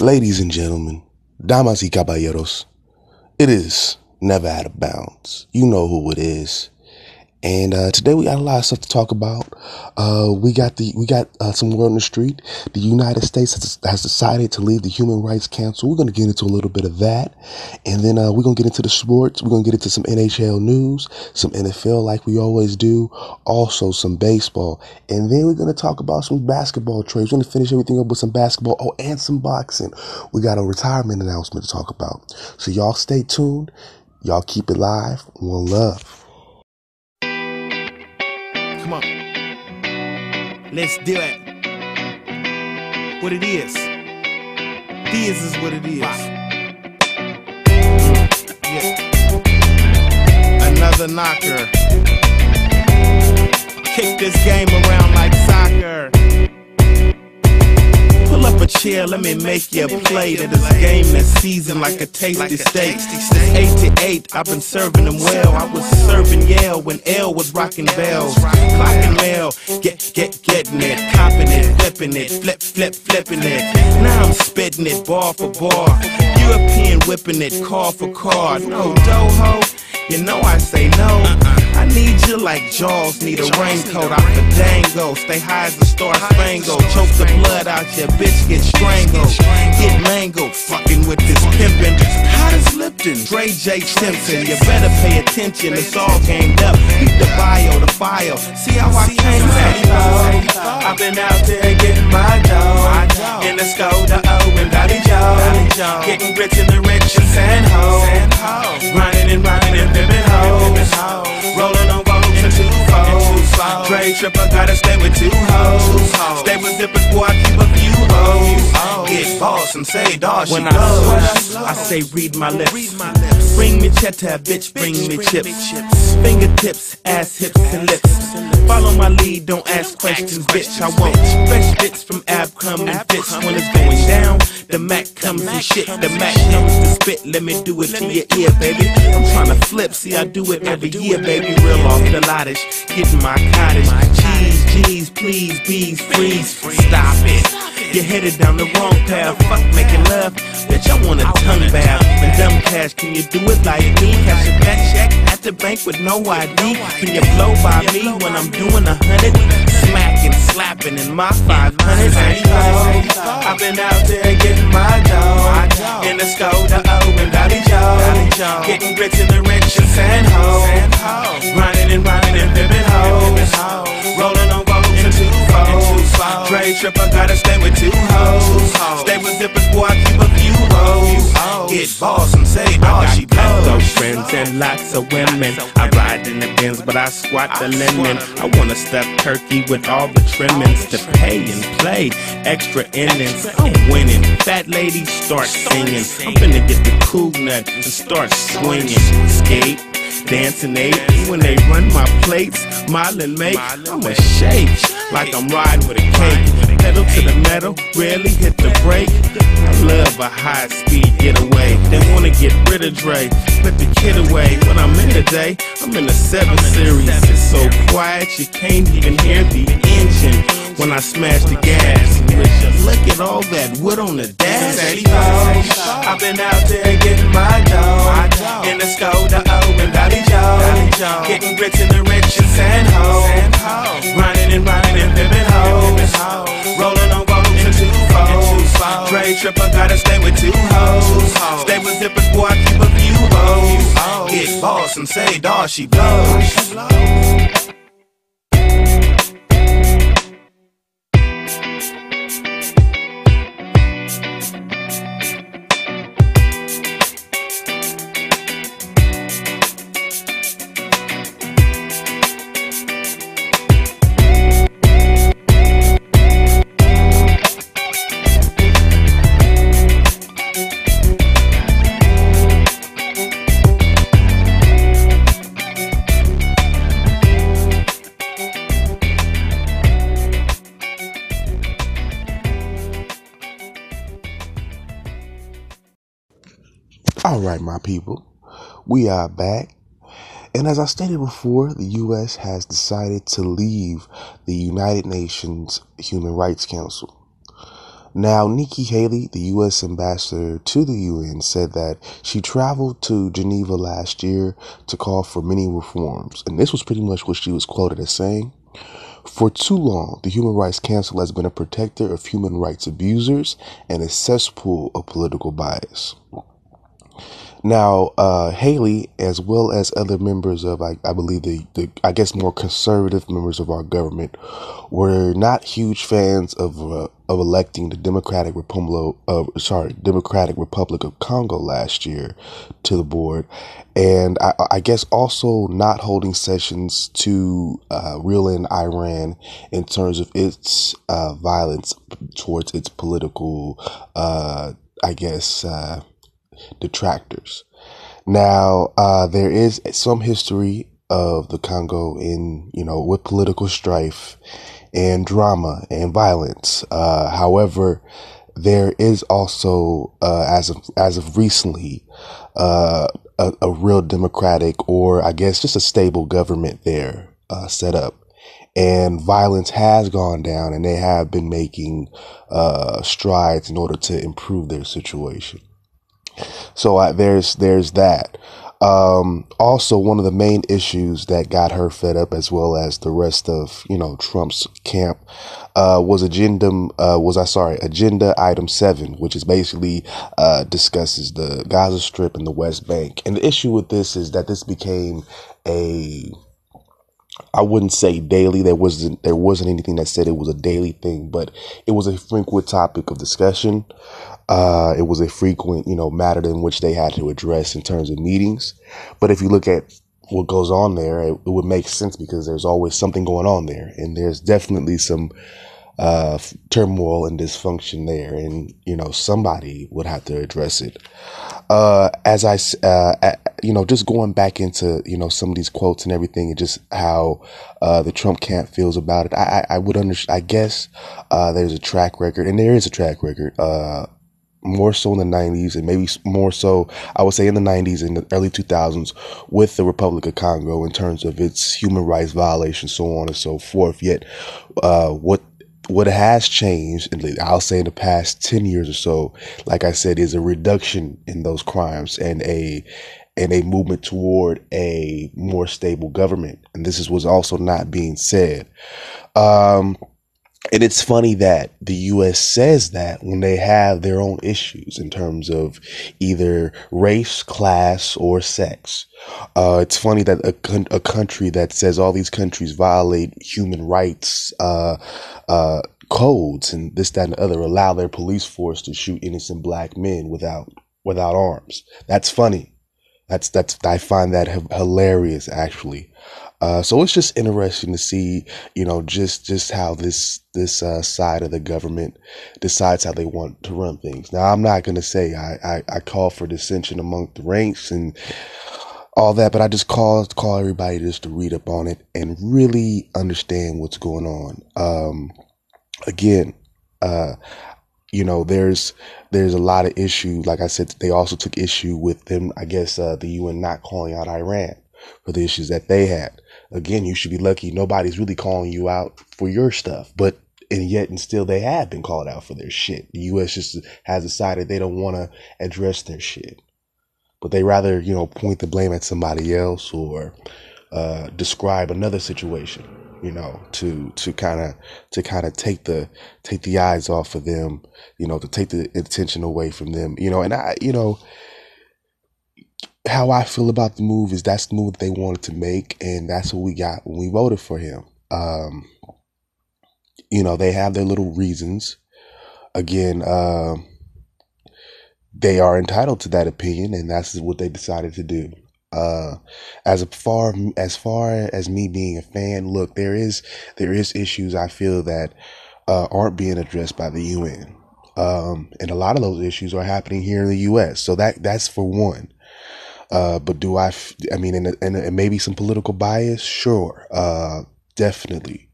Ladies and gentlemen, damas y caballeros, it is never out of bounds. You know who it is. And uh, today we got a lot of stuff to talk about. Uh, we got the we got uh, some word on the street. The United States has, has decided to leave the Human Rights Council. We're going to get into a little bit of that, and then uh, we're going to get into the sports. We're going to get into some NHL news, some NFL like we always do, also some baseball, and then we're going to talk about some basketball trades. We're going to finish everything up with some basketball. Oh, and some boxing. We got a retirement announcement to talk about. So y'all stay tuned. Y'all keep it live. One love. Come on. Let's do it. What it is. This is what it is. Yeah. Another knocker. Kick this game around like soccer. Pull up a chair, let me make you a plate of this game that's seasoned like a tasty steak. Eight to eight, I've been serving them well. I was serving Yale when L was rocking bells. Clocking mail, get, get, getting it, copping it, flipping it, flip, flip, flipping it. Now I'm spitting it bar for bar. European whipping it, car for car. No doho, you know I say no. Need you like Jaws need a raincoat out for Dango. Stay high as the star spangled. Choke the blood out your bitch, get strangled. Get mangled, fucking with this pimpin'. Hot as Lipton, Dre J. Simpson. You better pay attention, it's all gamed up. Keep the bio, the file. See how I came back? I've been out there getting my dough. In the Skoda O and Dolly Joe. Getting rich in the rich and San Ho. Grinding and rhyming and pimping Trade tripper, gotta stay with two hoes. Stay with zippers, boy, I keep a few hoes. Get boss and say, dawg, she When I goes. swear, I say read my lips. Bring me cheddar, bitch, bring me chips. Fingertips, ass, hips, and lips. Follow my lead, don't ask questions, bitch. I want fresh bits from Abcom and Fitz. When it's going down, the Mac comes and shit. The Mac comes to spit. Let me do it to your ear, baby. I'm trying to flip, see I do it every year, baby. Real off the lottish, get in my cottage. G's, G's, please, bees, freeze. Stop it. You're headed down the wrong path. Fuck making love, bitch. I want a tongue bath. And dumb cash, can you do it like me? Cash a back check at the bank with no ID. Can you blow by me when I'm doing a hundred? Smacking, slapping in my five hundred. I've been out there getting my dough. In the Skoda O and Dolly Joe. Getting rich in the rich and San Ho. Grinding and rhyming and pimping hoes. Rolling on boats and two foes. Trade tripper, gotta stay with two hoes. Stay with zippers, boy, I keep a few hoes. Get boss and say, dawg, she Blows. friends and lots of women. I ride in the Benz, but I squat the lemon. I want to stuff turkey with all the trimmings to pay and play extra innings. I'm winning. Fat ladies start singing. I'm finna get the cool nut and start swinging. Skate. Dancing eight when they run my plates, mile and make. I'ma shake like I'm riding with a cake. Pedal to the metal, rarely hit the brake. Love a high speed getaway. They wanna get rid of Dre, put the kid away. When I'm in the day, I'm in the 7 Series. It's so quiet, you can't even hear the engine when I smash the gas. Look at all that wood on the dash? I've been out there getting my dough. In the Skoda O and Dolly Joe. Getting rich in the rich and San Ho. Grinding and rhyming and pimping hoes. Rolling Trade tripper, gotta stay with two hoes. Stay with zippers, boy, I keep a few hoes. Get boss and say, dawg, she blows. All right, my people, we are back. And as I stated before, the U.S. has decided to leave the United Nations Human Rights Council. Now, Nikki Haley, the U.S. ambassador to the UN, said that she traveled to Geneva last year to call for many reforms. And this was pretty much what she was quoted as saying. For too long, the Human Rights Council has been a protector of human rights abusers and a cesspool of political bias. Now, uh, Haley, as well as other members of, I, I believe the, the, I guess more conservative members of our government, were not huge fans of uh, of electing the Democratic Republic of sorry Democratic Republic of Congo last year to the board, and I, I guess also not holding sessions to uh, reel in Iran in terms of its uh, violence towards its political, uh, I guess uh, detractors. Now, uh, there is some history of the Congo in, you know, with political strife and drama and violence. Uh, however, there is also, uh, as of, as of recently, uh, a, a, real democratic or I guess just a stable government there, uh, set up. And violence has gone down and they have been making, uh, strides in order to improve their situation. So uh, there's there's that. Um, also, one of the main issues that got her fed up, as well as the rest of you know Trump's camp, uh, was agenda uh, was I sorry agenda item seven, which is basically uh, discusses the Gaza Strip and the West Bank. And the issue with this is that this became a I wouldn't say daily. There wasn't there wasn't anything that said it was a daily thing, but it was a frequent topic of discussion. Uh, it was a frequent, you know, matter in which they had to address in terms of meetings. But if you look at what goes on there, it, it would make sense because there's always something going on there, and there's definitely some uh, turmoil and dysfunction there, and you know somebody would have to address it. Uh, as I, uh, you know, just going back into you know some of these quotes and everything, and just how uh, the Trump camp feels about it, I, I, I would understand. I guess uh, there's a track record, and there is a track record uh, more so in the 90s and maybe more so i would say in the 90s and the early 2000s with the republic of congo in terms of its human rights violations so on and so forth yet uh, what what has changed i'll say in the past 10 years or so like i said is a reduction in those crimes and a and a movement toward a more stable government. And this is was also not being said. Um, and it's funny that the U.S. says that when they have their own issues in terms of either race, class, or sex. Uh, it's funny that a, a, country that says all these countries violate human rights uh, uh, codes and this, that, and the other allow their police force to shoot innocent black men without without arms. That's funny. That's that's I find that hilarious actually. Uh, so it's just interesting to see, you know, just just how this this uh, side of the government decides how they want to run things. Now, I'm not going to say I, I, I call for dissension among the ranks and all that, but I just call call everybody just to read up on it and really understand what's going on. Um, again, uh, you know, there's there's a lot of issue. Like I said, they also took issue with them. I guess uh, the UN not calling out Iran for the issues that they had again, you should be lucky nobody's really calling you out for your stuff. But and yet and still they have been called out for their shit. The US just has decided they don't want to address their shit. But they rather, you know, point the blame at somebody else or uh, describe another situation, you know, to to kind of to kind of take the take the eyes off of them, you know, to take the attention away from them, you know, and I, you know, how I feel about the move is that's the move they wanted to make, and that's what we got when we voted for him. Um, you know, they have their little reasons. Again, uh, they are entitled to that opinion, and that's what they decided to do. Uh, as far as far as me being a fan, look, there is there is issues I feel that uh, aren't being addressed by the UN, um, and a lot of those issues are happening here in the U.S. So that that's for one. Uh, but do I? F- I mean, and, and, maybe some political bias, sure, uh, definitely.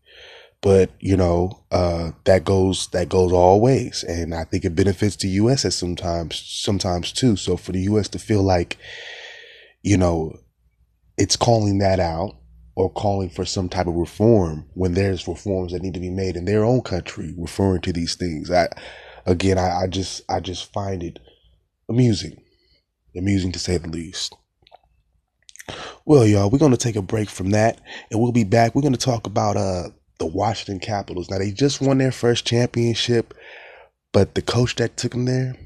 But you know, uh, that goes that goes all ways, and I think it benefits the U.S. at sometimes sometimes too. So for the U.S. to feel like, you know, it's calling that out or calling for some type of reform when there's reforms that need to be made in their own country, referring to these things, I again, I, I just I just find it amusing, amusing to say the least. Well, y'all, we're gonna take a break from that, and we'll be back. We're gonna talk about uh the Washington Capitals. Now they just won their first championship, but the coach that took them there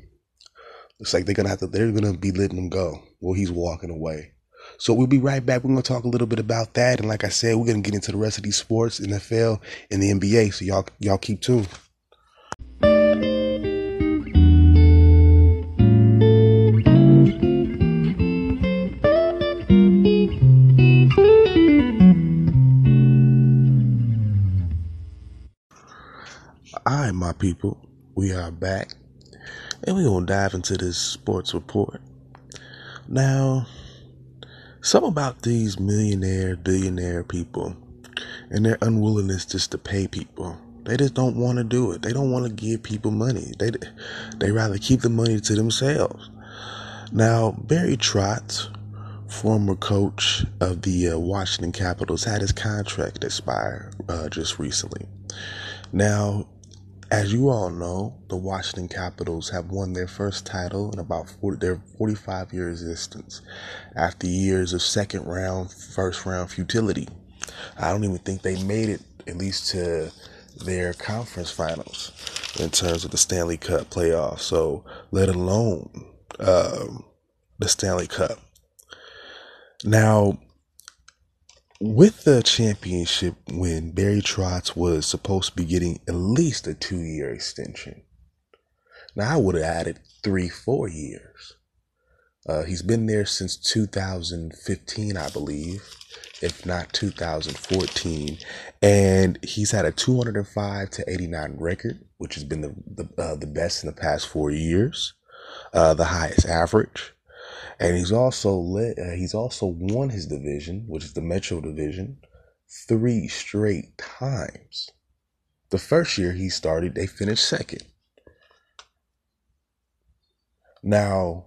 looks like they're gonna have to. They're gonna be letting them go. Well, he's walking away. So we'll be right back. We're gonna talk a little bit about that, and like I said, we're gonna get into the rest of these sports, NFL and the NBA. So y'all y'all keep tuned. All right, my people, we are back, and we're gonna dive into this sports report. Now, some about these millionaire, billionaire people and their unwillingness just to pay people. They just don't want to do it. They don't want to give people money. They they rather keep the money to themselves. Now, Barry Trotz, former coach of the uh, Washington Capitals, had his contract expire uh, just recently. Now, as you all know, the Washington Capitals have won their first title in about 40, their 45 year existence after years of second round, first round futility. I don't even think they made it at least to their conference finals in terms of the Stanley Cup playoffs. So, let alone um, the Stanley Cup. Now, with the championship win, Barry Trotz was supposed to be getting at least a two year extension. Now, I would have added three, four years. Uh, he's been there since 2015, I believe, if not 2014. And he's had a 205 to 89 record, which has been the, the, uh, the best in the past four years, uh, the highest average and he's also led, uh, he's also won his division, which is the Metro Division, three straight times. The first year he started, they finished second. Now,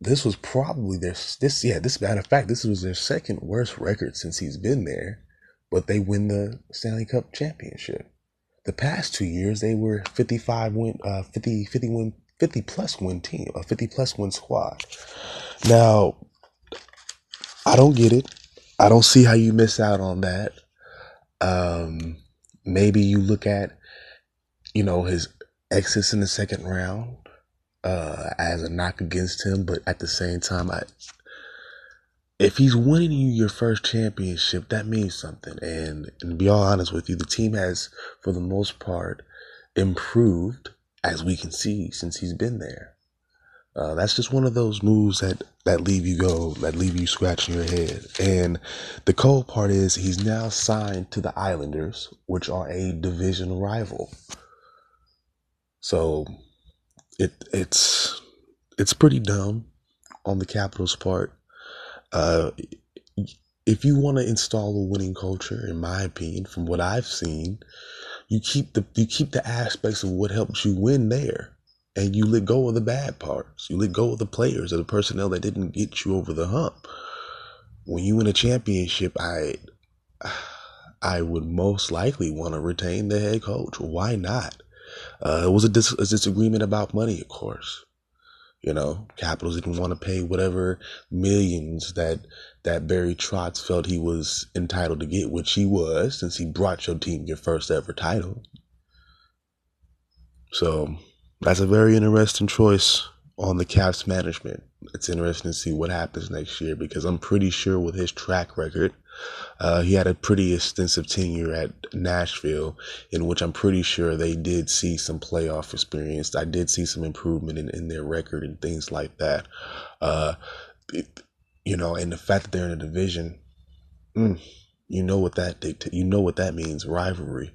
this was probably their this yeah this matter of fact this was their second worst record since he's been there, but they win the Stanley Cup championship. The past two years they were 55 win uh 50 50 win 50 plus win team, a 50 plus win squad. Now, I don't get it. I don't see how you miss out on that. Um, maybe you look at, you know, his exits in the second round uh, as a knock against him, but at the same time, I, if he's winning you your first championship, that means something. And, and to be all honest with you, the team has, for the most part, improved as we can see since he's been there. Uh, that's just one of those moves that that leave you go, that leave you scratching your head. And the cold part is he's now signed to the Islanders, which are a division rival. So it it's it's pretty dumb on the Capitals' part. Uh, if you want to install a winning culture, in my opinion, from what I've seen, you keep the you keep the aspects of what helps you win there and you let go of the bad parts. You let go of the players or the personnel that didn't get you over the hump. When you win a championship, I I would most likely want to retain the head coach. Why not? Uh, it was a, dis- a disagreement about money, of course. You know, Capitals didn't want to pay whatever millions that that Barry Trotz felt he was entitled to get, which he was, since he brought your team your first ever title. So that's a very interesting choice on the Caps management. It's interesting to see what happens next year because I'm pretty sure with his track record, uh, he had a pretty extensive tenure at Nashville, in which I'm pretty sure they did see some playoff experience. I did see some improvement in, in their record and things like that. Uh, it, you know, and the fact that they're in a division, mm, you know what that you know what that means rivalry.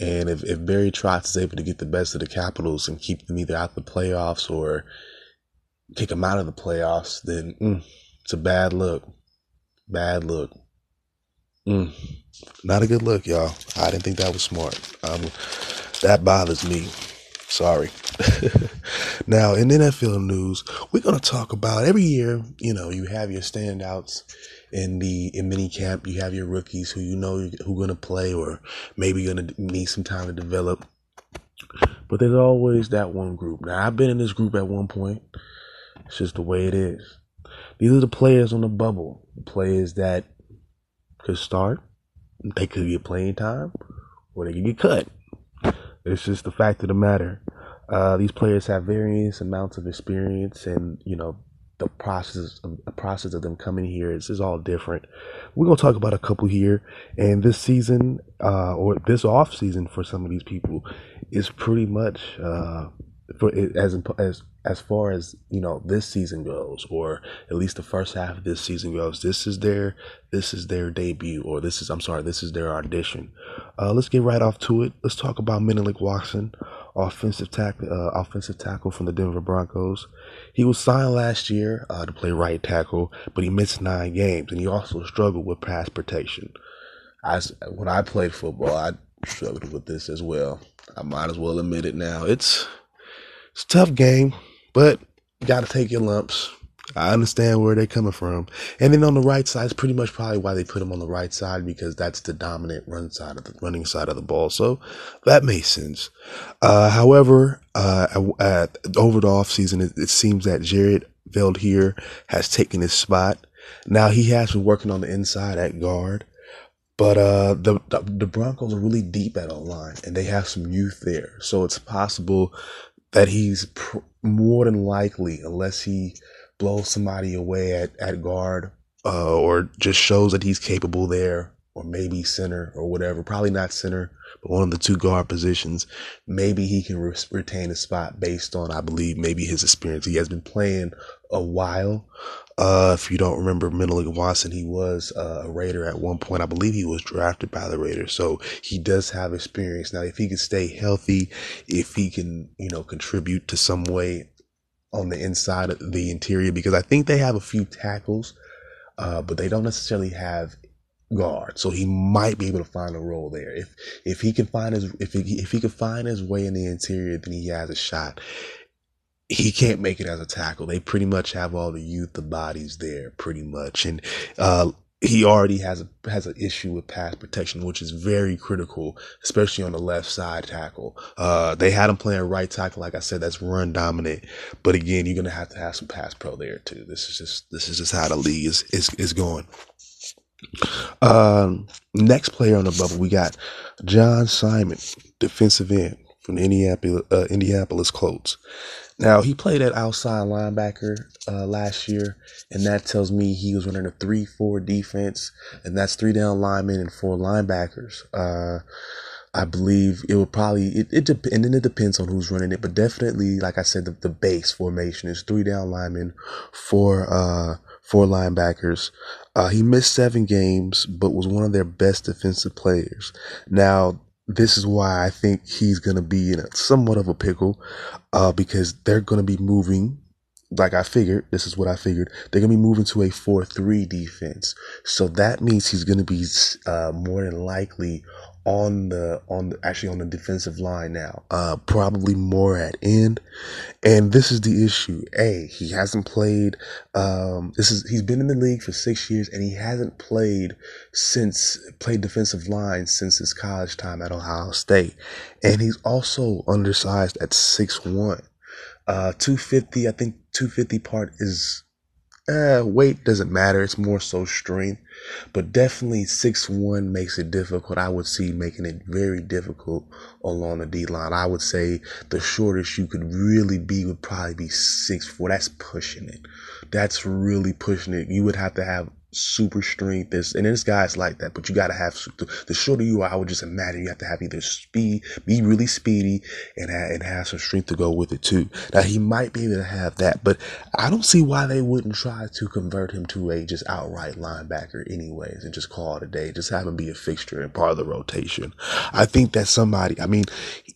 And if, if Barry Trotz is able to get the best of the Capitals and keep them either out of the playoffs or kick them out of the playoffs, then mm, it's a bad look. Bad look. Mm, not a good look, y'all. I didn't think that was smart. Um, that bothers me. Sorry. now, in NFL news, we're going to talk about every year, you know, you have your standouts in the in mini camp. You have your rookies who you know who going to play or maybe going to need some time to develop. But there's always that one group. Now, I've been in this group at one point. It's just the way it is. These are the players on the bubble, the players that could start, they could get playing time, or they could get cut. It's just the fact of the matter. Uh, these players have various amounts of experience, and you know the process of the process of them coming here is, is all different. We're gonna talk about a couple here, and this season uh, or this off season for some of these people is pretty much uh, for as as as far as you know this season goes, or at least the first half of this season goes. This is their this is their debut, or this is I'm sorry, this is their audition. Uh, let's get right off to it. Let's talk about Menelik Watson offensive tackle, uh, offensive tackle from the Denver Broncos. He was signed last year uh, to play right tackle, but he missed nine games, and he also struggled with pass protection. I, when I played football, I struggled with this as well. I might as well admit it now. It's it's a tough game, but you got to take your lumps. I understand where they're coming from. And then on the right side is pretty much probably why they put him on the right side because that's the dominant run side of the running side of the ball. So that makes sense. Uh, however, uh, over the offseason, it, it seems that Jared Veldheer has taken his spot. Now he has been working on the inside at guard. But uh, the, the Broncos are really deep at O line, and they have some youth there, so it's possible that he's pr- more than likely, unless he blows somebody away at, at guard uh, or just shows that he's capable there or maybe center or whatever. Probably not center, but one of the two guard positions. Maybe he can re- retain a spot based on, I believe, maybe his experience. He has been playing a while. Uh, if you don't remember Menelik Watson, he was uh, a Raider at one point. I believe he was drafted by the Raiders. So he does have experience. Now, if he can stay healthy, if he can, you know, contribute to some way on the inside of the interior because I think they have a few tackles, uh, but they don't necessarily have guard. So he might be able to find a role there. If if he can find his if he if he can find his way in the interior, then he has a shot. He can't make it as a tackle. They pretty much have all the youth, the bodies there, pretty much. And uh, he already has a has an issue with pass protection, which is very critical, especially on the left side tackle. Uh, they had him playing right tackle, like I said, that's run dominant. But again, you're gonna have to have some pass pro there too. This is just this is just how the league is is, is going. Um, next player on the bubble, we got John Simon, defensive end from the Indianapolis, uh, Indianapolis Colts. Now he played at outside linebacker uh, last year, and that tells me he was running a three-four defense, and that's three down linemen and four linebackers. Uh, I believe it would probably it, it dep- and then it depends on who's running it, but definitely, like I said, the, the base formation is three down linemen, four uh four linebackers. Uh, he missed seven games, but was one of their best defensive players. Now this is why I think he's going to be in a somewhat of a pickle, uh, because they're going to be moving. Like I figured, this is what I figured. They're gonna be moving to a four-three defense, so that means he's gonna be uh, more than likely on the on the, actually on the defensive line now. Uh, probably more at end, and this is the issue. A he hasn't played. Um, this is he's been in the league for six years, and he hasn't played since played defensive line since his college time at Ohio State, and he's also undersized at six one. Uh, 250, I think 250 part is uh, weight doesn't matter. It's more so strength. But definitely six one makes it difficult. I would see making it very difficult along the D line. I would say the shortest you could really be would probably be six four. That's pushing it. That's really pushing it. You would have to have super strength. This and this guy's like that, but you got to have the shorter you are. I would just imagine you have to have either speed, be really speedy, and have, and have some strength to go with it too. Now he might be able to have that, but I don't see why they wouldn't try to convert him to a just outright linebacker, anyways, and just call it a day. Just have him be a fixture and part of the rotation. I think that somebody. I mean,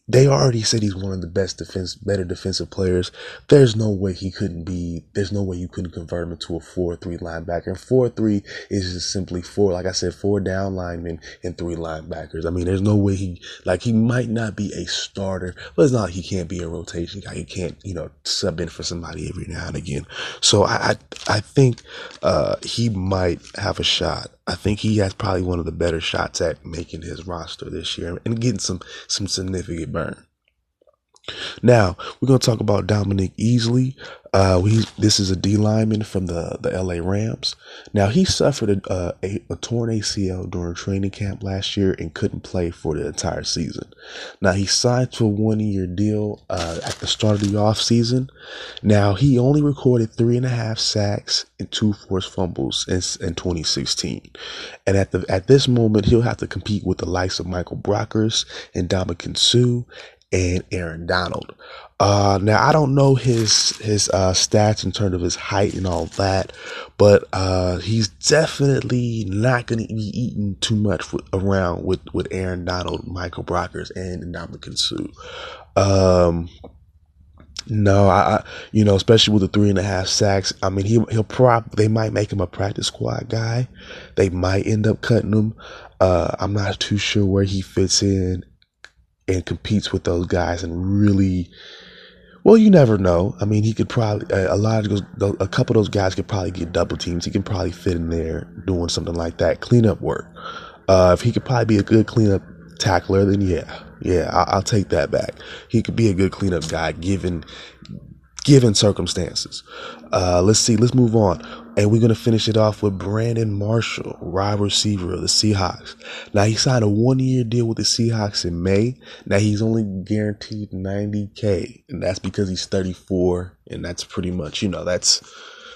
they already said he's one of the best defense, better defensive players. There's no way he couldn't be. There's no way you couldn't convert him into a four-three linebacker. And four-three three is just simply four, like I said, four down linemen and three linebackers. I mean, there's no way he, like, he might not be a starter, but it's not like he can't be a rotation guy. He can't, you know, sub in for somebody every now and again. So I, I, I think, uh, he might have a shot. I think he has probably one of the better shots at making his roster this year and getting some, some significant burn. Now we're going to talk about Dominique Easley. Uh, we, this is a D lineman from the, the LA Rams. Now he suffered a, a, a, torn ACL during training camp last year and couldn't play for the entire season. Now he signed to a one year deal uh, at the start of the off season. Now he only recorded three and a half sacks and two forced fumbles in, in 2016. And at the at this moment he'll have to compete with the likes of Michael Brockers and Ndamukong Suh and Aaron Donald. Uh, now I don't know his his uh, stats in terms of his height and all that, but uh, he's definitely not going to be eating too much around with with Aaron Donald, Michael Brockers, and Ndamukong Suh. Um, no, I, you know, especially with the three and a half sacks. I mean, he he'll probably they might make him a practice squad guy. They might end up cutting him. Uh, I'm not too sure where he fits in and competes with those guys and really well you never know i mean he could probably a lot of those a couple of those guys could probably get double teams he can probably fit in there doing something like that cleanup work uh, if he could probably be a good cleanup tackler then yeah yeah I'll, I'll take that back he could be a good cleanup guy given given circumstances. Uh, let's see. Let's move on. And we're going to finish it off with Brandon Marshall, wide receiver of the Seahawks. Now, he signed a one year deal with the Seahawks in May. Now, he's only guaranteed 90K. And that's because he's 34. And that's pretty much, you know, that's,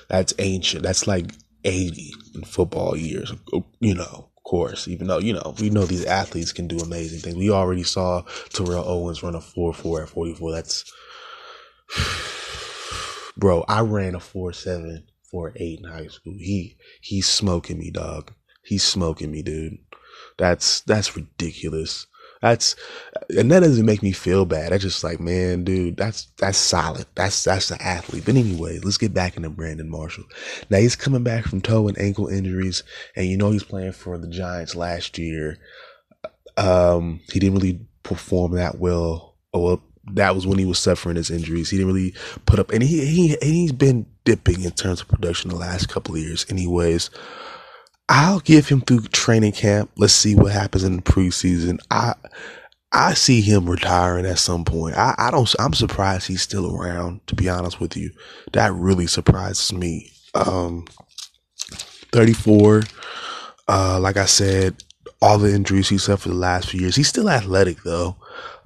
that's ancient. That's like 80 in football years, you know. Of course, even though, you know, we know these athletes can do amazing things. We already saw Terrell Owens run a 4 4 at 44. That's, bro, I ran a four seven, four eight in high school. He he's smoking me, dog. He's smoking me, dude. That's that's ridiculous. That's and that doesn't make me feel bad. That's just like, man, dude, that's that's solid. That's that's the athlete. But anyway, let's get back into Brandon Marshall. Now he's coming back from toe and ankle injuries, and you know he's playing for the Giants last year. Um, he didn't really perform that well. Well, that was when he was suffering his injuries. He didn't really put up, and he he and he's been dipping in terms of production the last couple of years. Anyways, I'll give him through training camp. Let's see what happens in the preseason. I I see him retiring at some point. I, I don't. I'm surprised he's still around. To be honest with you, that really surprises me. Um, 34. Uh, like I said, all the injuries he suffered the last few years. He's still athletic though.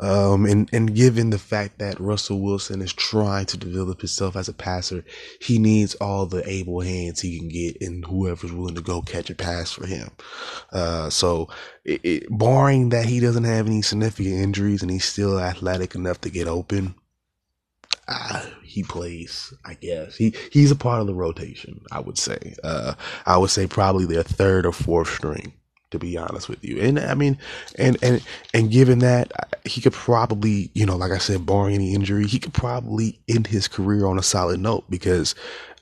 Um, and, and given the fact that Russell Wilson is trying to develop himself as a passer, he needs all the able hands he can get and whoever's willing to go catch a pass for him. Uh, so it, it, barring that he doesn't have any significant injuries and he's still athletic enough to get open, uh, he plays, I guess. He he's a part of the rotation, I would say. Uh, I would say probably their third or fourth string to be honest with you. And I mean, and and and given that he could probably, you know, like I said, barring any injury, he could probably end his career on a solid note because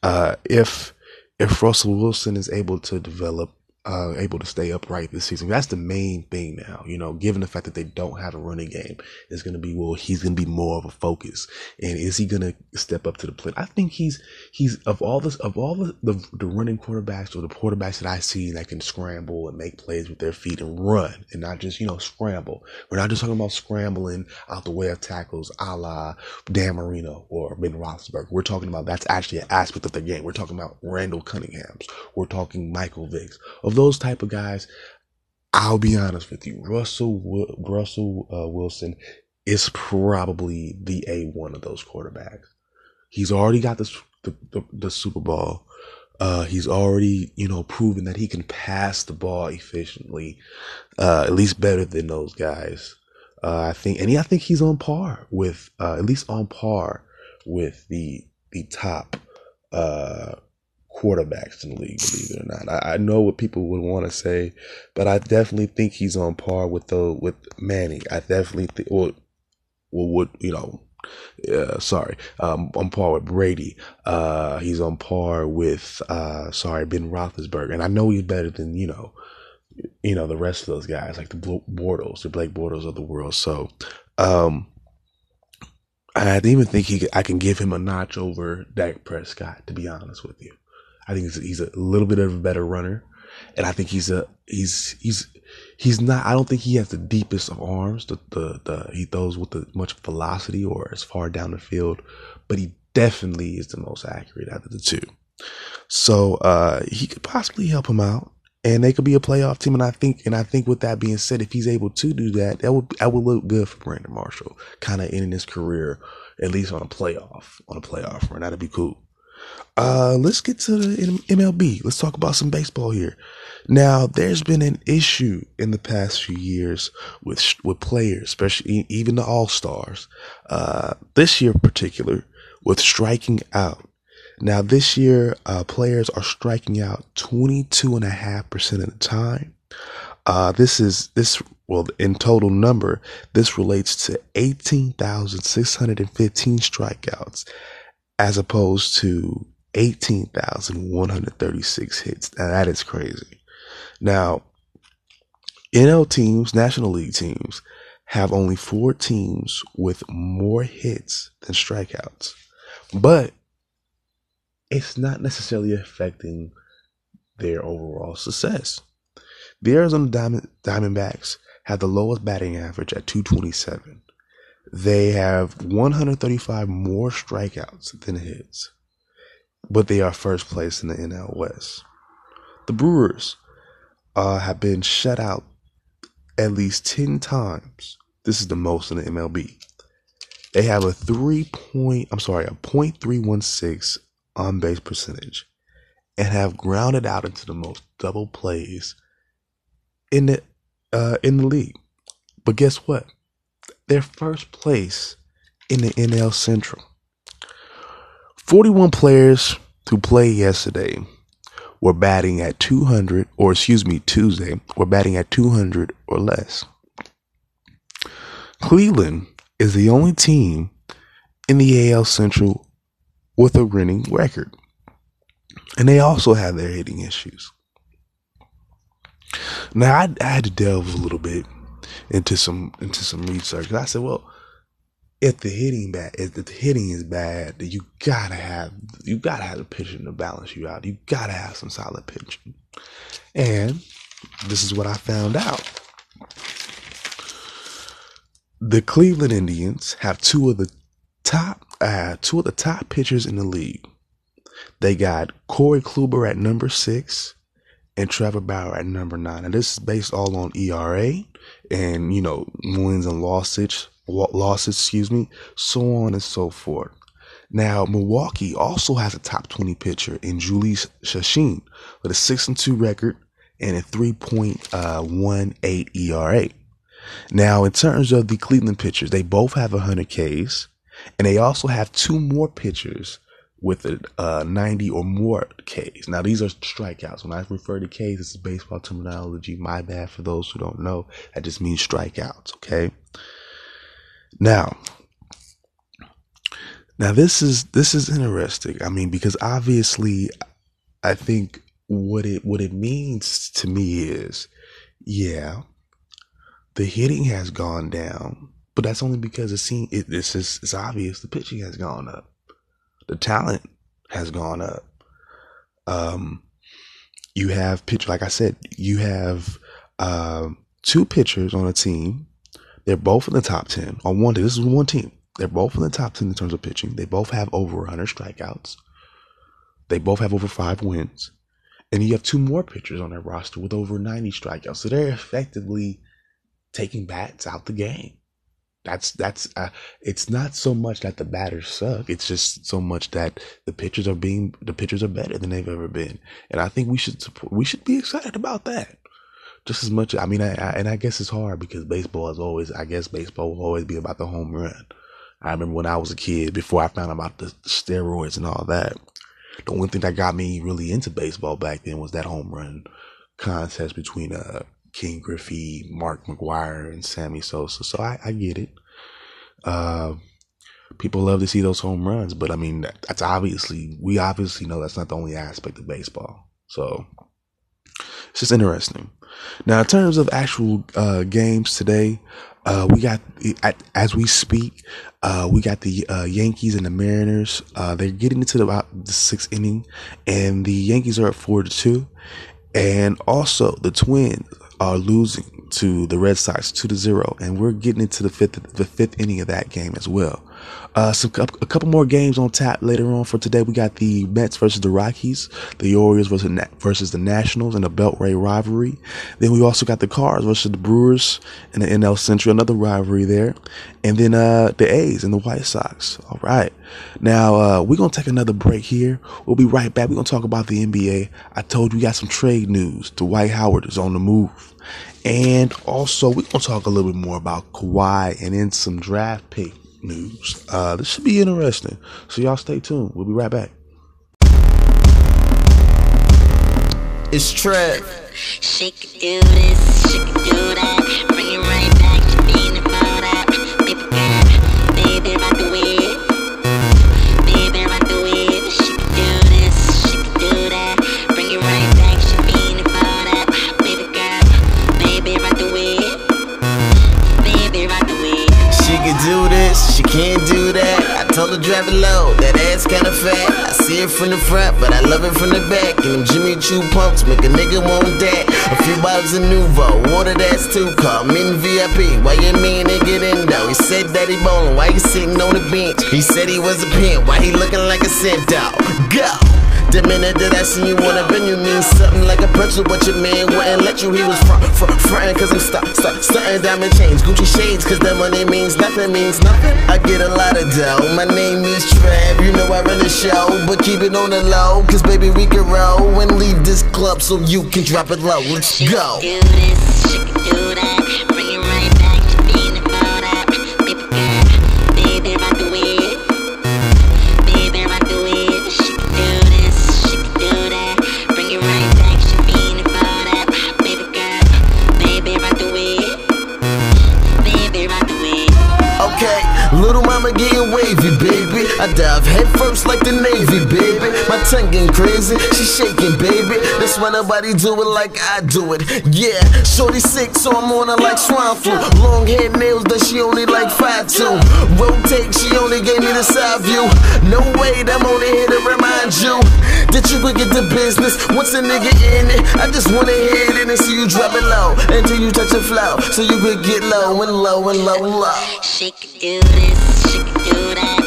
uh, if if Russell Wilson is able to develop uh, able to stay upright this season. That's the main thing now, you know, given the fact that they don't have a running game, it's going to be, well, he's going to be more of a focus. And is he going to step up to the plate? I think he's, he's of all this, of all the, the, the running quarterbacks or the quarterbacks that I see that can scramble and make plays with their feet and run and not just, you know, scramble. We're not just talking about scrambling out the way of tackles a la Dan Marino or Ben Roethlisberger. We're talking about that's actually an aspect of the game. We're talking about Randall Cunningham's. We're talking Michael Vick's of those type of guys, I'll be honest with you, Russell Russell uh, Wilson is probably the A one of those quarterbacks. He's already got the the, the, the Super Bowl. Uh, he's already, you know, proven that he can pass the ball efficiently, uh, at least better than those guys. Uh, I think, and I think he's on par with, uh, at least on par with the the top uh, quarterbacks in the league, believe it or not. I, I know what people would want to say, but I definitely think he's on par with the with Manning. I definitely think, well, well, would you know? Uh, sorry, um, on par with Brady. Uh, he's on par with, uh, sorry, Ben Roethlisberger, and I know he's better than you know, you know the rest of those guys, like the Bortles, the Blake Bortles of the world. So, um, I even think he, I can give him a notch over Dak Prescott. To be honest with you, I think he's, a little bit of a better runner, and I think he's a he's he's he's not. I don't think he has the deepest of arms. The the, the he throws with the much velocity or as far down the field, but he definitely is the most accurate out of the two. So uh, he could possibly help him out, and they could be a playoff team. And I think, and I think, with that being said, if he's able to do that, that would that would look good for Brandon Marshall, kind of ending his career at least on a playoff on a playoff run. That'd be cool. Uh, let's get to the MLB. Let's talk about some baseball here. Now, there's been an issue in the past few years with with players, especially even the All Stars. Uh, this year in particular, with striking out. Now, this year, uh, players are striking out 22.5% of the time. Uh, this is, this, well, in total number, this relates to 18,615 strikeouts as opposed to 18,136 hits. Now, that is crazy. Now, NL teams, National League teams, have only four teams with more hits than strikeouts. But it's not necessarily affecting their overall success. The Arizona Diamond, Diamondbacks have the lowest batting average at 227. They have 135 more strikeouts than hits, but they are first place in the NL West. The Brewers uh, have been shut out at least 10 times. This is the most in the MLB. They have a three point, I'm sorry, a .316 on base percentage and have grounded out into the most double plays in the uh, in the league. But guess what? They're first place in the NL Central. 41 players who played yesterday were batting at 200, or excuse me, Tuesday, were batting at 200 or less. Cleveland is the only team in the AL Central with a winning record. And they also have their hitting issues. Now I, I had to delve a little bit into some into some research. I said, well, if the hitting bad, if the hitting is bad, you gotta have you gotta have the pitching to balance you out. You gotta have some solid pitching. And this is what I found out the Cleveland Indians have two of the top uh, two of the top pitchers in the league. They got Corey Kluber at number six and Trevor Bauer at number nine. And this is based all on ERA and you know wins and losses, losses, excuse me, so on and so forth. Now Milwaukee also has a top twenty pitcher in Jhoulys Chacin with a six and two record and a three point uh, one eight ERA. Now, in terms of the Cleveland pitchers, they both have 100 Ks, and they also have two more pitchers with a uh, 90 or more Ks. Now, these are strikeouts. When I refer to Ks, this is baseball terminology. My bad for those who don't know. That just means strikeouts, okay? Now, now this is this is interesting. I mean, because obviously, I think what it what it means to me is, yeah, the hitting has gone down, but that's only because it's seen it, it's just, it's obvious the pitching has gone up, the talent has gone up. Um, you have pitch like I said, you have um, two pitchers on a team. They're both in the top ten on one. This is one team. They're both in the top ten in terms of pitching. They both have over 100 strikeouts. They both have over five wins. And you have two more pitchers on their roster with over 90 strikeouts. So they're effectively taking bats out the game. That's that's uh, it's not so much that the batters suck. It's just so much that the pitchers are being the pitchers are better than they've ever been, and I think we should support, we should be excited about that. Just as much, I mean, I, I, and I guess it's hard because baseball is always, I guess baseball will always be about the home run. I remember when I was a kid, before I found out about the steroids and all that, the one thing that got me really into baseball back then was that home run contest between uh Ken Griffey, Mark McGwire, and Sammy Sosa. So I, I get it. Uh, people love to see those home runs, but I mean, that's obviously, we obviously know that's not the only aspect of baseball. So it's just interesting. Now, in terms of actual uh, games today, uh, we got as we speak, uh, we got the uh, Yankees and the Mariners. Uh, they're getting into about the sixth inning, and the Yankees are at four to two, and also the Twins are losing to the Red Sox two to zero, and we're getting into the fifth the fifth inning of that game as well. Uh, some a couple more games on tap later on for today. We got the Mets versus the Rockies, the Orioles versus versus the Nationals in a Beltway rivalry. Then we also got the Cards versus the Brewers in the NL Central, another rivalry there. And then uh, the A's and the White Sox. All right. Now uh, we're gonna take another break here. We'll be right back. We're gonna talk about the NBA. I told you we got some trade news. Dwight Howard is on the move. And also, we're going to talk a little bit more about Kawhi and then some draft pick news. Uh, this should be interesting. So y'all stay tuned. We'll be right back. It's Trev. She could do this, she could do that. Her drive it low, that ass kinda fat. I see it from the front, but I love it from the back. And them Jimmy Choo pumps make a nigga want that. A few bottles of Nuvo, water that's too cold. in VIP, why you mean they get in though? He said that he bowling, why you sitting on the bench? He said he was a pimp, why he looking like a scent dog? Go! The minute that I seen you wanna bend, you mean something like a pretzel, but your man wouldn't let you. He was front, front, frontin' cause I'm stuck, stuck, stuntin' diamond chains, Gucci shades, cause that money means nothing, means nothing. I get a lot of dough. My name is Trav, you know I run the show, but keep it on the low, cause baby we can roll and leave this club so you can drop it low. Let's go. Do this, do that. I dive head first like the Navy, baby. My tongue getting crazy, she shaking, baby. That's why nobody do it like I do it. Yeah, shorty sick, so I'm on her like swine flu. Long hair nails that she only like five two. Rotate, she only gave me the side view. No way, I'm only here to remind you that you could get the business. Once a nigga in it, I just wanna hit it and see you drop it low until you touch the flow, so you could get low and low and low and low. She could do this, she could do that.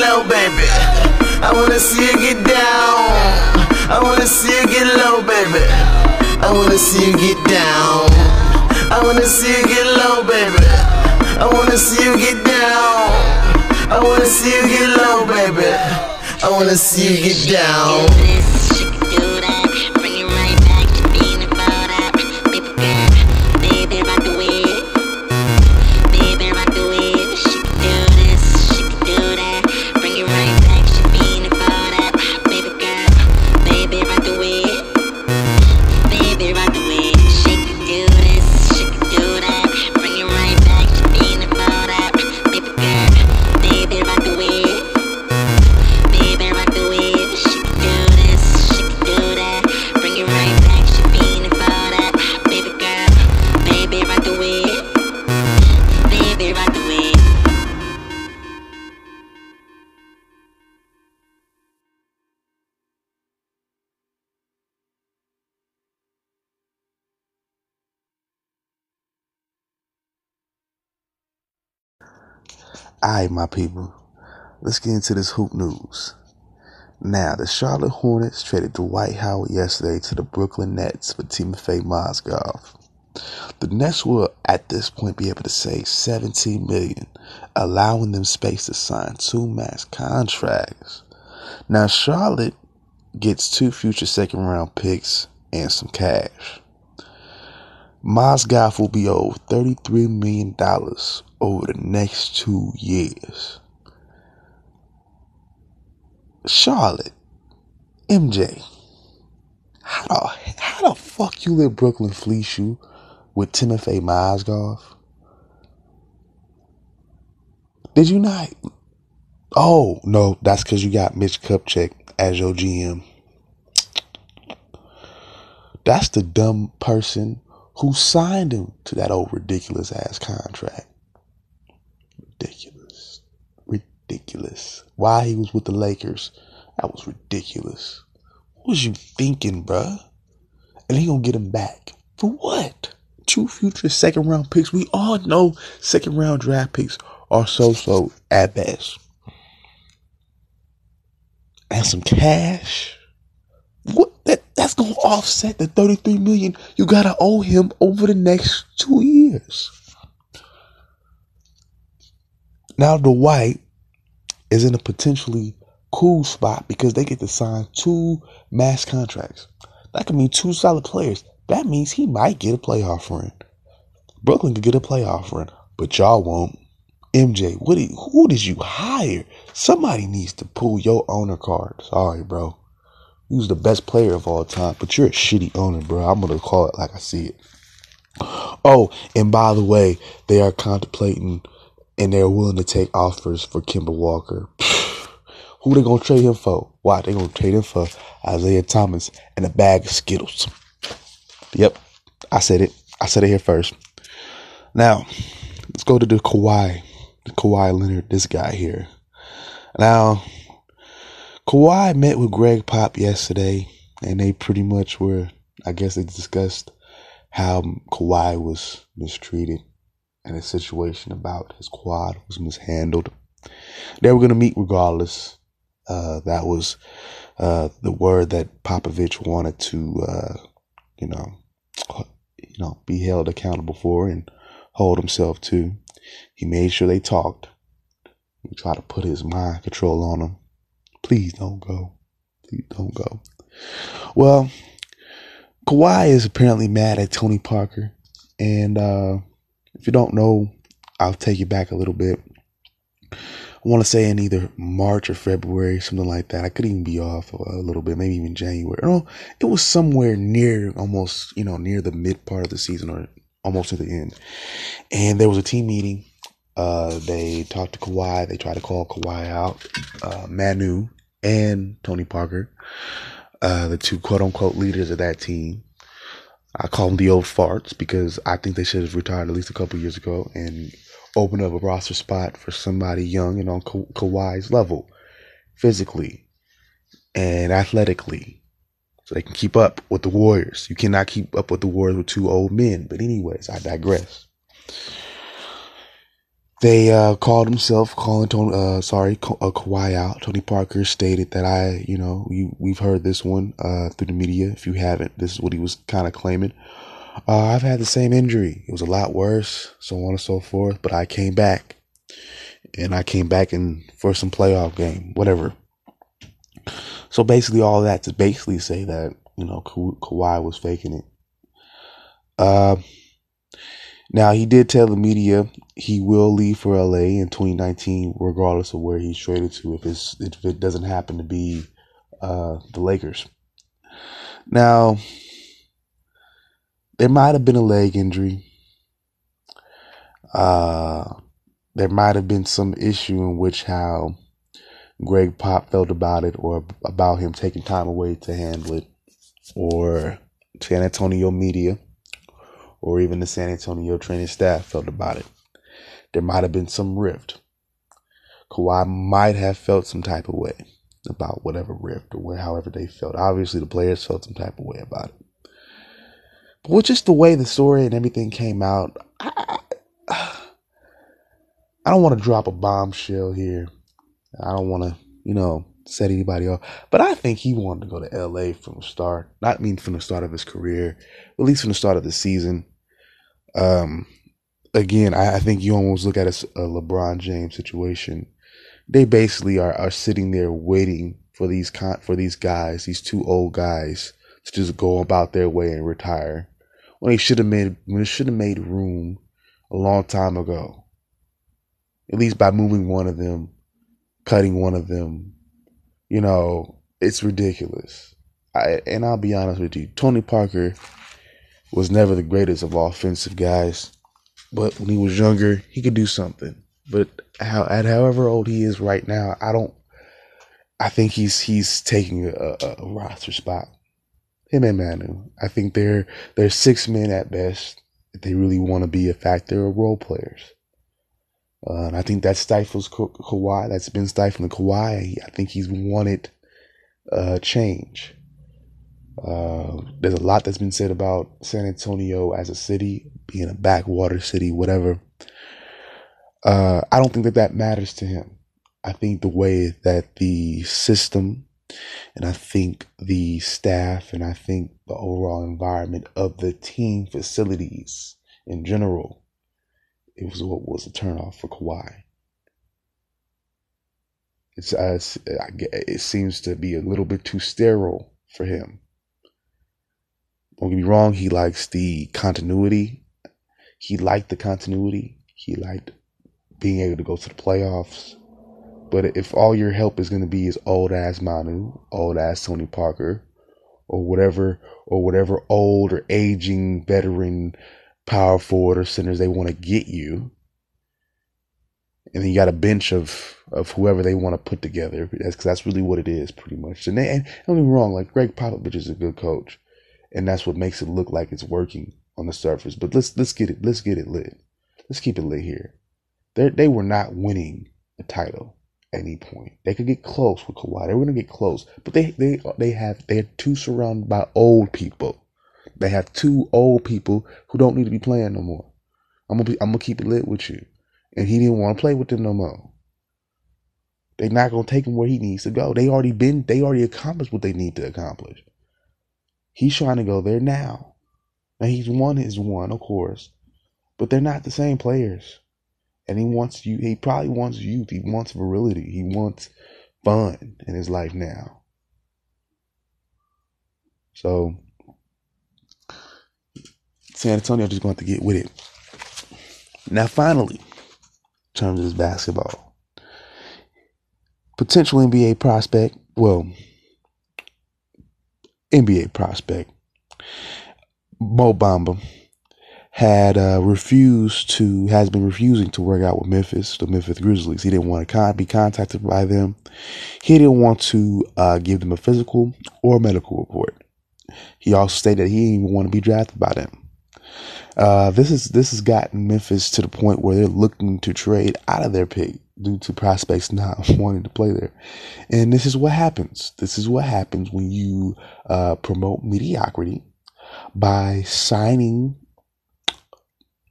Low, baby. I wanna see it get down. I wanna see it get low, baby. I wanna see you get down. I wanna see you get low, baby. I wanna see you get down. I wanna see you get low, baby. I wanna see you get down. Alright, my people. Let's get into this hoop news. Now, the Charlotte Hornets traded Dwight Howard yesterday to the Brooklyn Nets for Timofey Mozgov. The Nets will, at this point, be able to save 17 million, allowing them space to sign two max contracts. Now, Charlotte gets two future second round picks and some cash. Mozgov will be owed $33 million over the next two years. Charlotte, MJ, how the, how the fuck you let Brooklyn fleece you with Timofey Mozgov? Did you not? Oh, no, that's because you got Mitch Kupchak as your GM. That's the dumb person who signed him to that old ridiculous ass contract. Ridiculous. Ridiculous. Why he was with the Lakers, that was ridiculous. What was you thinking, bruh? And he gonna get him back. For what? Two future second round picks. We all know second round draft picks are so so at best. And some cash. What that that's gonna offset the 33 million you gotta owe him over the next two years. Now the white is in a potentially cool spot because they get to sign two max contracts. That could mean two solid players. That means he might get a playoff run. Brooklyn could get a playoff run, but y'all won't. MJ, what did, who did you hire? Somebody needs to pull your owner card. Sorry, bro. You was the best player of all time, but you're a shitty owner, bro. I'm gonna call it like I see it. Oh, and by the way, they are contemplating and they're willing to take offers for Kemba Walker. Who they gonna trade him for? Why they gonna trade him for Isaiah Thomas and a bag of Skittles? Yep, I said it. I said it here first. Now, let's go to the Kawhi, the Kawhi Leonard, this guy here. Now, Kawhi met with Gregg Pop yesterday, and they pretty much were, I guess, they discussed how Kawhi was mistreated and a situation about his quad was mishandled. They were going to meet regardless. Uh, that was uh, the word that Popovich wanted to, uh, you know, you know, be held accountable for and hold himself to. He made sure they talked. He tried to put his mind control on them Please don't go. Please don't go. Well, Kawhi is apparently mad at Tony Parker. And uh, if you don't know, I'll take you back a little bit. I want to say in either March or February, something like that. I could even be off a little bit, maybe even January. No, it was somewhere near, almost, you know, near the mid part of the season or almost to the end. And there was a team meeting uh, they talked to Kawhi. They tried to call Kawhi out. Uh, Manu and Tony Parker, uh, the two quote unquote leaders of that team. I call them the old farts because I think they should have retired at least a couple years ago and opened up a roster spot for somebody young and on Ka- Kawhi's level, physically and athletically, so they can keep up with the Warriors. You cannot keep up with the Warriors with two old men. But anyways, I digress. They uh, called himself calling Tony, uh, sorry, uh, Kawhi out. Tony Parker stated that I, you know, you, we've heard this one uh, through the media. If you haven't, this is what he was kind of claiming. Uh, I've had the same injury. It was a lot worse, so on and so forth. But I came back, and I came back in for some playoff game, whatever. So basically, all that to basically say that you know Ka- Kawhi was faking it. Uh, now, he did tell the media he will leave for LA in 2019, regardless of where he's traded to, if, it's, if it doesn't happen to be uh, the Lakers. Now, there might have been a leg injury. Uh, there might have been some issue in which how Gregg Pop felt about it, or about him taking time away to handle it, or San Antonio media or even the San Antonio training staff felt about it. There might have been some rift. Kawhi might have felt some type of way about whatever rift or however they felt. Obviously, the players felt some type of way about it. But with just the way the story and everything came out, I, I don't want to drop a bombshell here. I don't want to, you know, set anybody off. But I think he wanted to go to LA from the start. Not mean from the start of his career, at least from the start of the season. Um, again, I, I think you almost look at a, a, LeBron James situation. They basically are, are sitting there waiting for these con- for these guys, these two old guys, to just go about their way and retire. When they should have made when they should have made room a long time ago. At least by moving one of them, cutting one of them, you know, it's ridiculous. I, and I'll be honest with you, Tony Parker was never the greatest of offensive guys, but when he was younger, he could do something. But how, at however old he is right now, I don't. I think he's he's taking a, a roster spot. Him and Manu. I think they're they're six men at best. If they really want to be a factor of role players. Uh, and I think that stifles Ka- Kawhi. That's been stifling Kawhi. I think he's wanted uh, change. Uh, there's a lot that's been said about San Antonio as a city, being a backwater city, whatever. Uh, I don't think that that matters to him. I think the way that the system and I think the staff and I think the overall environment of the team facilities in general, it was what was a turnoff for Kawhi. It's, it seems to be a little bit too sterile for him. Don't get me wrong, he likes the continuity. He liked the continuity. He liked being able to go to the playoffs. But if all your help is going to be is old ass Manu, old ass Tony Parker, or whatever, or whatever old or aging veteran power forward or centers they want to get you, and then you got a bench of of whoever they want to put together. That's because that's really what it is, pretty much. And, they, and don't get me wrong, like Gregg Popovich is a good coach, and that's what makes it look like it's working on the surface. But let's let's get it let's get it lit. Let's keep it lit here. They they were not winning a title any point. They could get close with Kawhi. They were gonna get close, but they they they have they are too surrounded by old people. They have two old people who don't need to be playing no more. I'm gonna be, I'm gonna keep it lit with you, and he didn't want to play with them no more. They're not gonna take him where he needs to go. They already been they already accomplished what they need to accomplish. He's trying to go there now. and he's won his one, of course, but they're not the same players and he wants you. He probably wants youth. He wants virility. He wants fun in his life now. So San Antonio just going to get with it. Now, finally, in terms of this basketball, potential NBA prospect. Well, NBA prospect Mo Bamba had uh, refused to, has been refusing to work out with Memphis, the Memphis Grizzlies. He didn't want to con- be contacted by them. He didn't want to uh, give them a physical or medical report. He also stated that he didn't even want to be drafted by them. Uh, this is this has gotten Memphis to the point where they're looking to trade out of their pick due to prospects not wanting to play there. And this is what happens. This is what happens when you uh, promote mediocrity by signing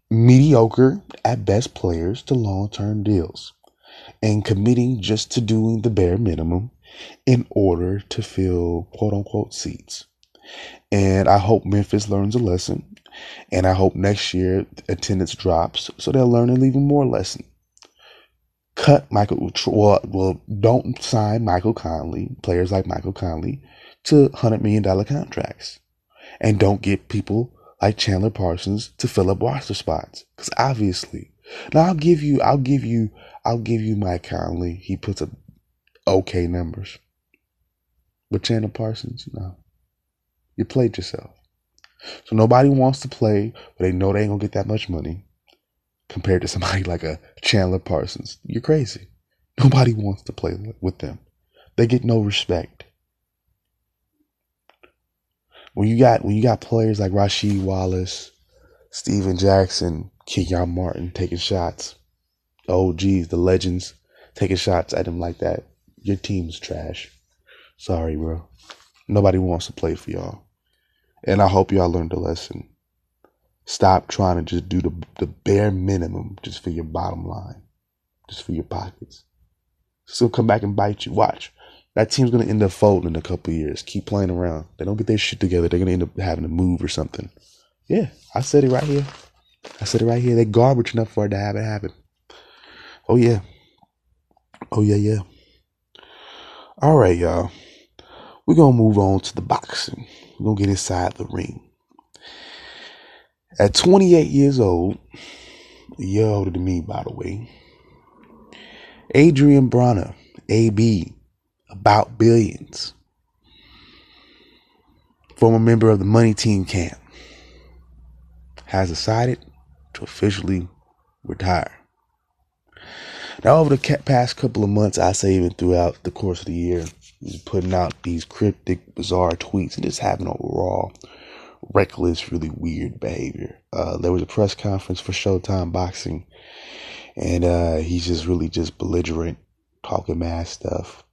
mediocre at best players to long term deals and committing just to doing the bare minimum in order to fill quote unquote seats. And I hope Memphis learns a lesson. And I hope next year attendance drops so they'll learn an even more lesson. Cut Michael, well, well, don't sign Michael Conley, players like Michael Conley, to $100 million contracts. And don't get people like Chandler Parsons to fill up roster spots. Because obviously, now I'll give you, I'll give you, I'll give you Mike Conley. He puts up okay numbers. But Chandler Parsons, no. You played yourself. So nobody wants to play, but they know they ain't gonna get that much money compared to somebody like a Chandler Parsons. You're crazy. Nobody wants to play with them. They get no respect when you got when you got players like Rasheed Wallace, Stephen Jackson, Kenyon Martin taking shots, oh geez, the legends taking shots at him like that, your team's trash. Sorry, bro. Nobody wants to play for y'all. And I hope y'all learned a lesson. Stop trying to just do the the bare minimum just for your bottom line, just for your pockets. Still come back and bite you. Watch that team's gonna end up folding in a couple years. Keep playing around. They don't get their shit together. They're gonna end up having to move or something. Yeah, I said it right here. I said it right here. They garbage enough for it to have it happen. Oh yeah. Oh yeah, yeah. All right, y'all. We're gonna move on to the boxing. We're gonna get inside the ring. At 28 years old, a year older than me, by the way, Adrian Broner, AB, about billions. Former member of the money team camp has decided to officially retire. Now, over the past couple of months, I say even throughout the course of the year, He's putting out these cryptic, bizarre tweets and just having overall reckless, really weird behavior. Uh, there was a press conference for Showtime Boxing, and uh, he's just really just belligerent, talking mad stuff,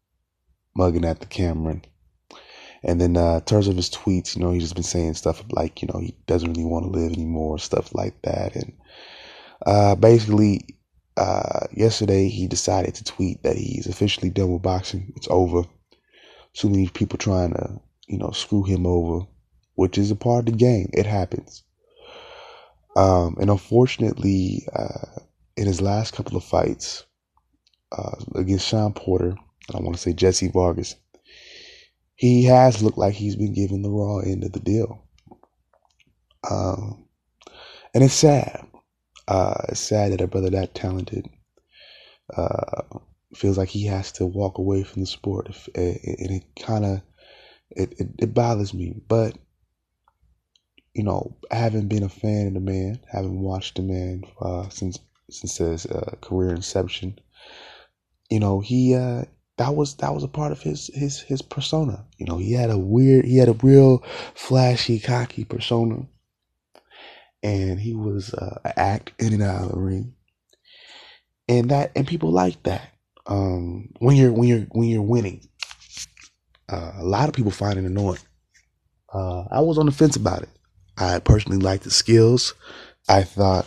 mugging at the camera. And then, uh, in terms of his tweets, you know, he's just been saying stuff like, you know, he doesn't really want to live anymore, stuff like that. And uh, basically, uh, yesterday he decided to tweet that he's officially done with boxing. It's over. So many people trying to, you know, screw him over, which is a part of the game. It happens. Um, and unfortunately, uh, in his last couple of fights uh, against Shawn Porter, I want to say Jesse Vargas, he has looked like he's been given the raw end of the deal. Um, and it's sad. Uh, it's sad that a brother that talented uh, feels like he has to walk away from the sport, and it kind of it, it, it bothers me. But you know, having been a fan of the man, having watched the man uh, since since his uh, career inception, you know, he uh, that was that was a part of his his his persona. You know, he had a weird, he had a real flashy, cocky persona, and he was uh, an act in and out of the ring, and that and people like that. Um, when you're when you're when you're winning, uh, a lot of people find it annoying. Uh, I was on the fence about it. I personally liked the skills. I thought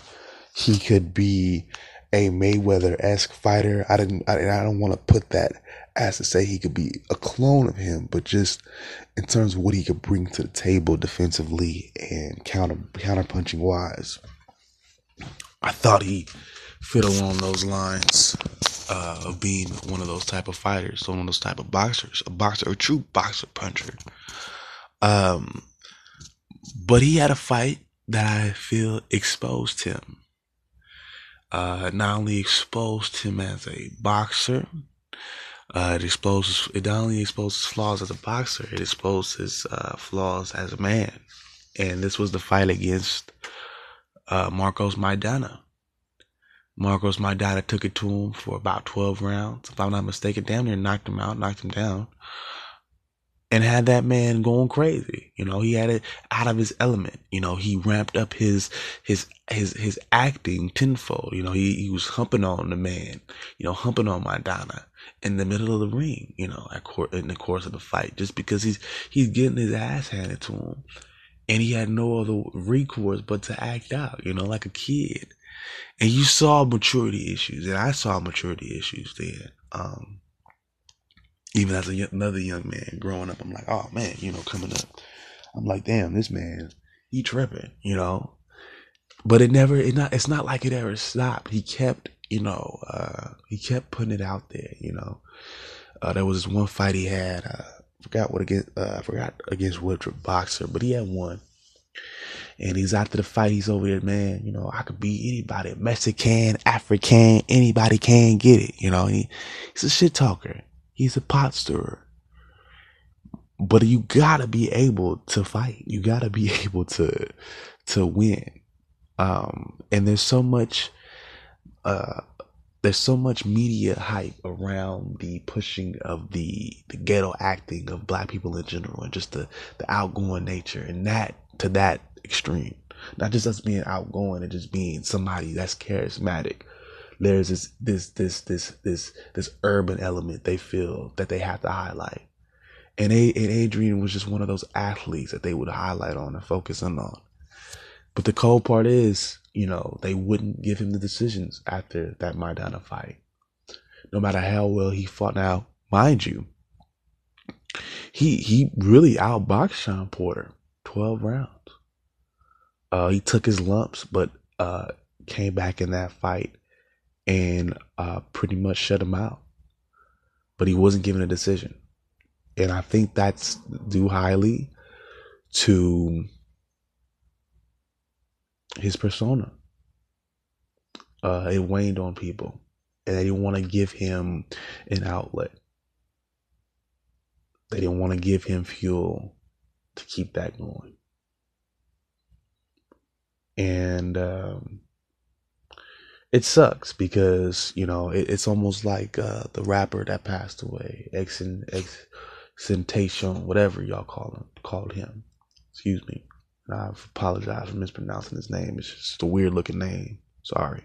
he could be a Mayweather esque fighter. I didn't, I, I don't want to put that as to say he could be a clone of him, but just in terms of what he could bring to the table defensively and counter counter punching wise. I thought he fit along those lines uh, of being one of those type of fighters, one of those type of boxers, a boxer, a true boxer puncher. Um, but he had a fight that I feel exposed him uh, not only exposed him as a boxer, uh, it exposes it not only exposes flaws as a boxer, it exposes uh, flaws as a man. And this was the fight against uh, Marcos Maidana. Marcos Maidana took it to him for about 12 rounds. If I'm not mistaken, damn near knocked him out, knocked him down and had that man going crazy. You know, he had it out of his element. You know, he ramped up his his his his acting tenfold. You know, he, he was humping on the man, you know, humping on Maidana in the middle of the ring, you know, at court in the course of the fight, just because he's he's getting his ass handed to him. And he had no other recourse but to act out, you know, like a kid. And you saw maturity issues, and I saw maturity issues then. Um, even as another young man growing up, I'm like, oh man, you know, coming up, I'm like, damn, this man, he tripping, you know. But it never, it not, it's not like it ever stopped. He kept, you know, uh, he kept putting it out there, you know. Uh, there was this one fight he had, uh, forgot what against, uh, I forgot against what boxer, but he had one. And he's after the fight, he's over there, man, you know, I could be anybody, Mexican, African, anybody can get it, you know. He, he's a shit talker. He's a pot stirrer. But you gotta be able to fight. You gotta be able to to win. Um, and there's so much uh there's so much media hype around the pushing of the the ghetto acting of black people in general and just the the outgoing nature and that to that extreme not just us being outgoing and just being somebody that's charismatic there's this this this this this this urban element they feel that they have to highlight. And, A- and Adrian was just one of those athletes that they would highlight on and focus in on. But the cold part is, you know, they wouldn't give him the decisions after that Maidana fight. No matter how well he fought. Now, mind you, he he really outboxed Shawn Porter, twelve rounds. Uh, he took his lumps, but uh, came back in that fight and uh, pretty much shut him out. But he wasn't given a decision. And I think that's due highly to his persona. Uh, it waned on people, and they didn't want to give him an outlet. They didn't want to give him fuel to keep that going. And um, it sucks because you know it, it's almost like uh, the rapper that passed away, ex exentation, whatever y'all call him, called him. Excuse me. I apologize for mispronouncing his name. It's just a weird looking name. Sorry.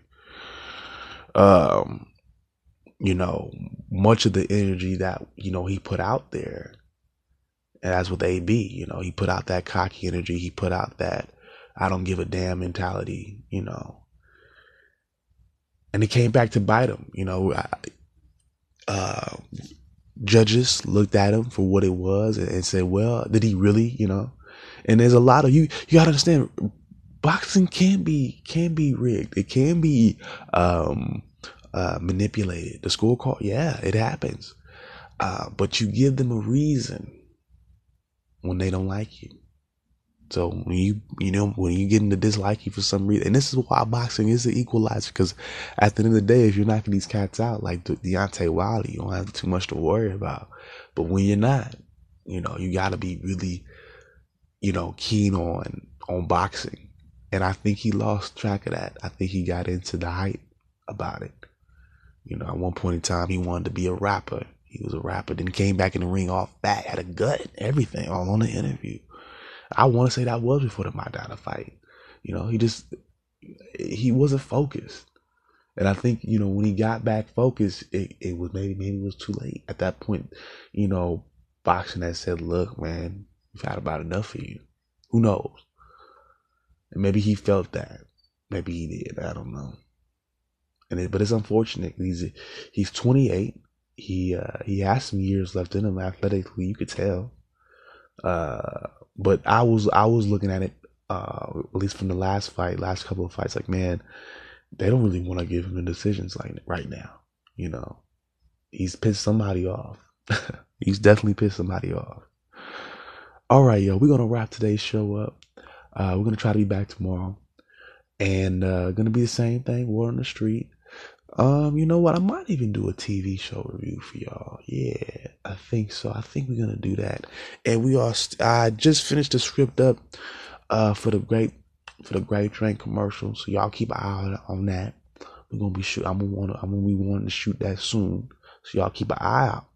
Um, you know, much of the energy that you know he put out there, and that's with AB. You know, he put out that cocky energy. He put out that I don't give a damn mentality. You know, and it came back to bite him. You know, uh, judges looked at him for what it was and, and said, "Well, did he really?" You know, and there's a lot of you. You gotta understand, boxing can be can be rigged. It can be um, uh, manipulated. The scorecard, yeah, it happens. Uh, but you give them a reason when they don't like you. So when you you know when you get into dislike you for some reason, and this is why boxing is the equalizer because at the end of the day, if you're knocking these cats out like Deontay Wilder, you don't have too much to worry about. But when you're not, you know, you got to be really, you know, keen on on boxing. And I think he lost track of that. I think he got into the hype about it. You know, at one point in time, he wanted to be a rapper. He was a rapper, then came back in the ring off back, had a gut, everything, all on the interview. I want to say that was before the Maidana fight. You know, he just he wasn't focused. And I think, you know, when he got back focused, it, it was maybe maybe it was too late. At that point, you know, boxing had said, Look, man, we've had about enough for you. Who knows? And maybe he felt that. Maybe he did. I don't know. And it, but it's unfortunate. He's he's 28. He uh, he has some years left in him athletically. You could tell. Uh, but I was I was looking at it uh, at least from the last fight, last couple of fights. Like man, they don't really want to give him the decisions like right now. You know, he's pissed somebody off. he's definitely pissed somebody off. All right, yo, we're gonna wrap today's show up. Uh, we're gonna try to be back tomorrow, and uh, gonna be the same thing. War on the street. Um, you know what? I might even do a TV show review for y'all. Yeah, I think so. I think we're gonna do that. And we are. St- I just finished the script up, uh, for the great for the great train commercial. So y'all keep an eye on that. We're gonna be shoot. I'm gonna wanna. I'm gonna be wanting to shoot that soon. So y'all keep an eye out.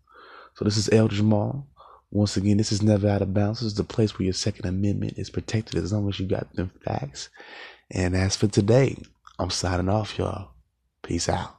So this is El Jamal. Once again, this is never out of bounds. This is the place where your Second Amendment is protected as long as you got them facts. And as for today, I'm signing off, y'all. Peace out.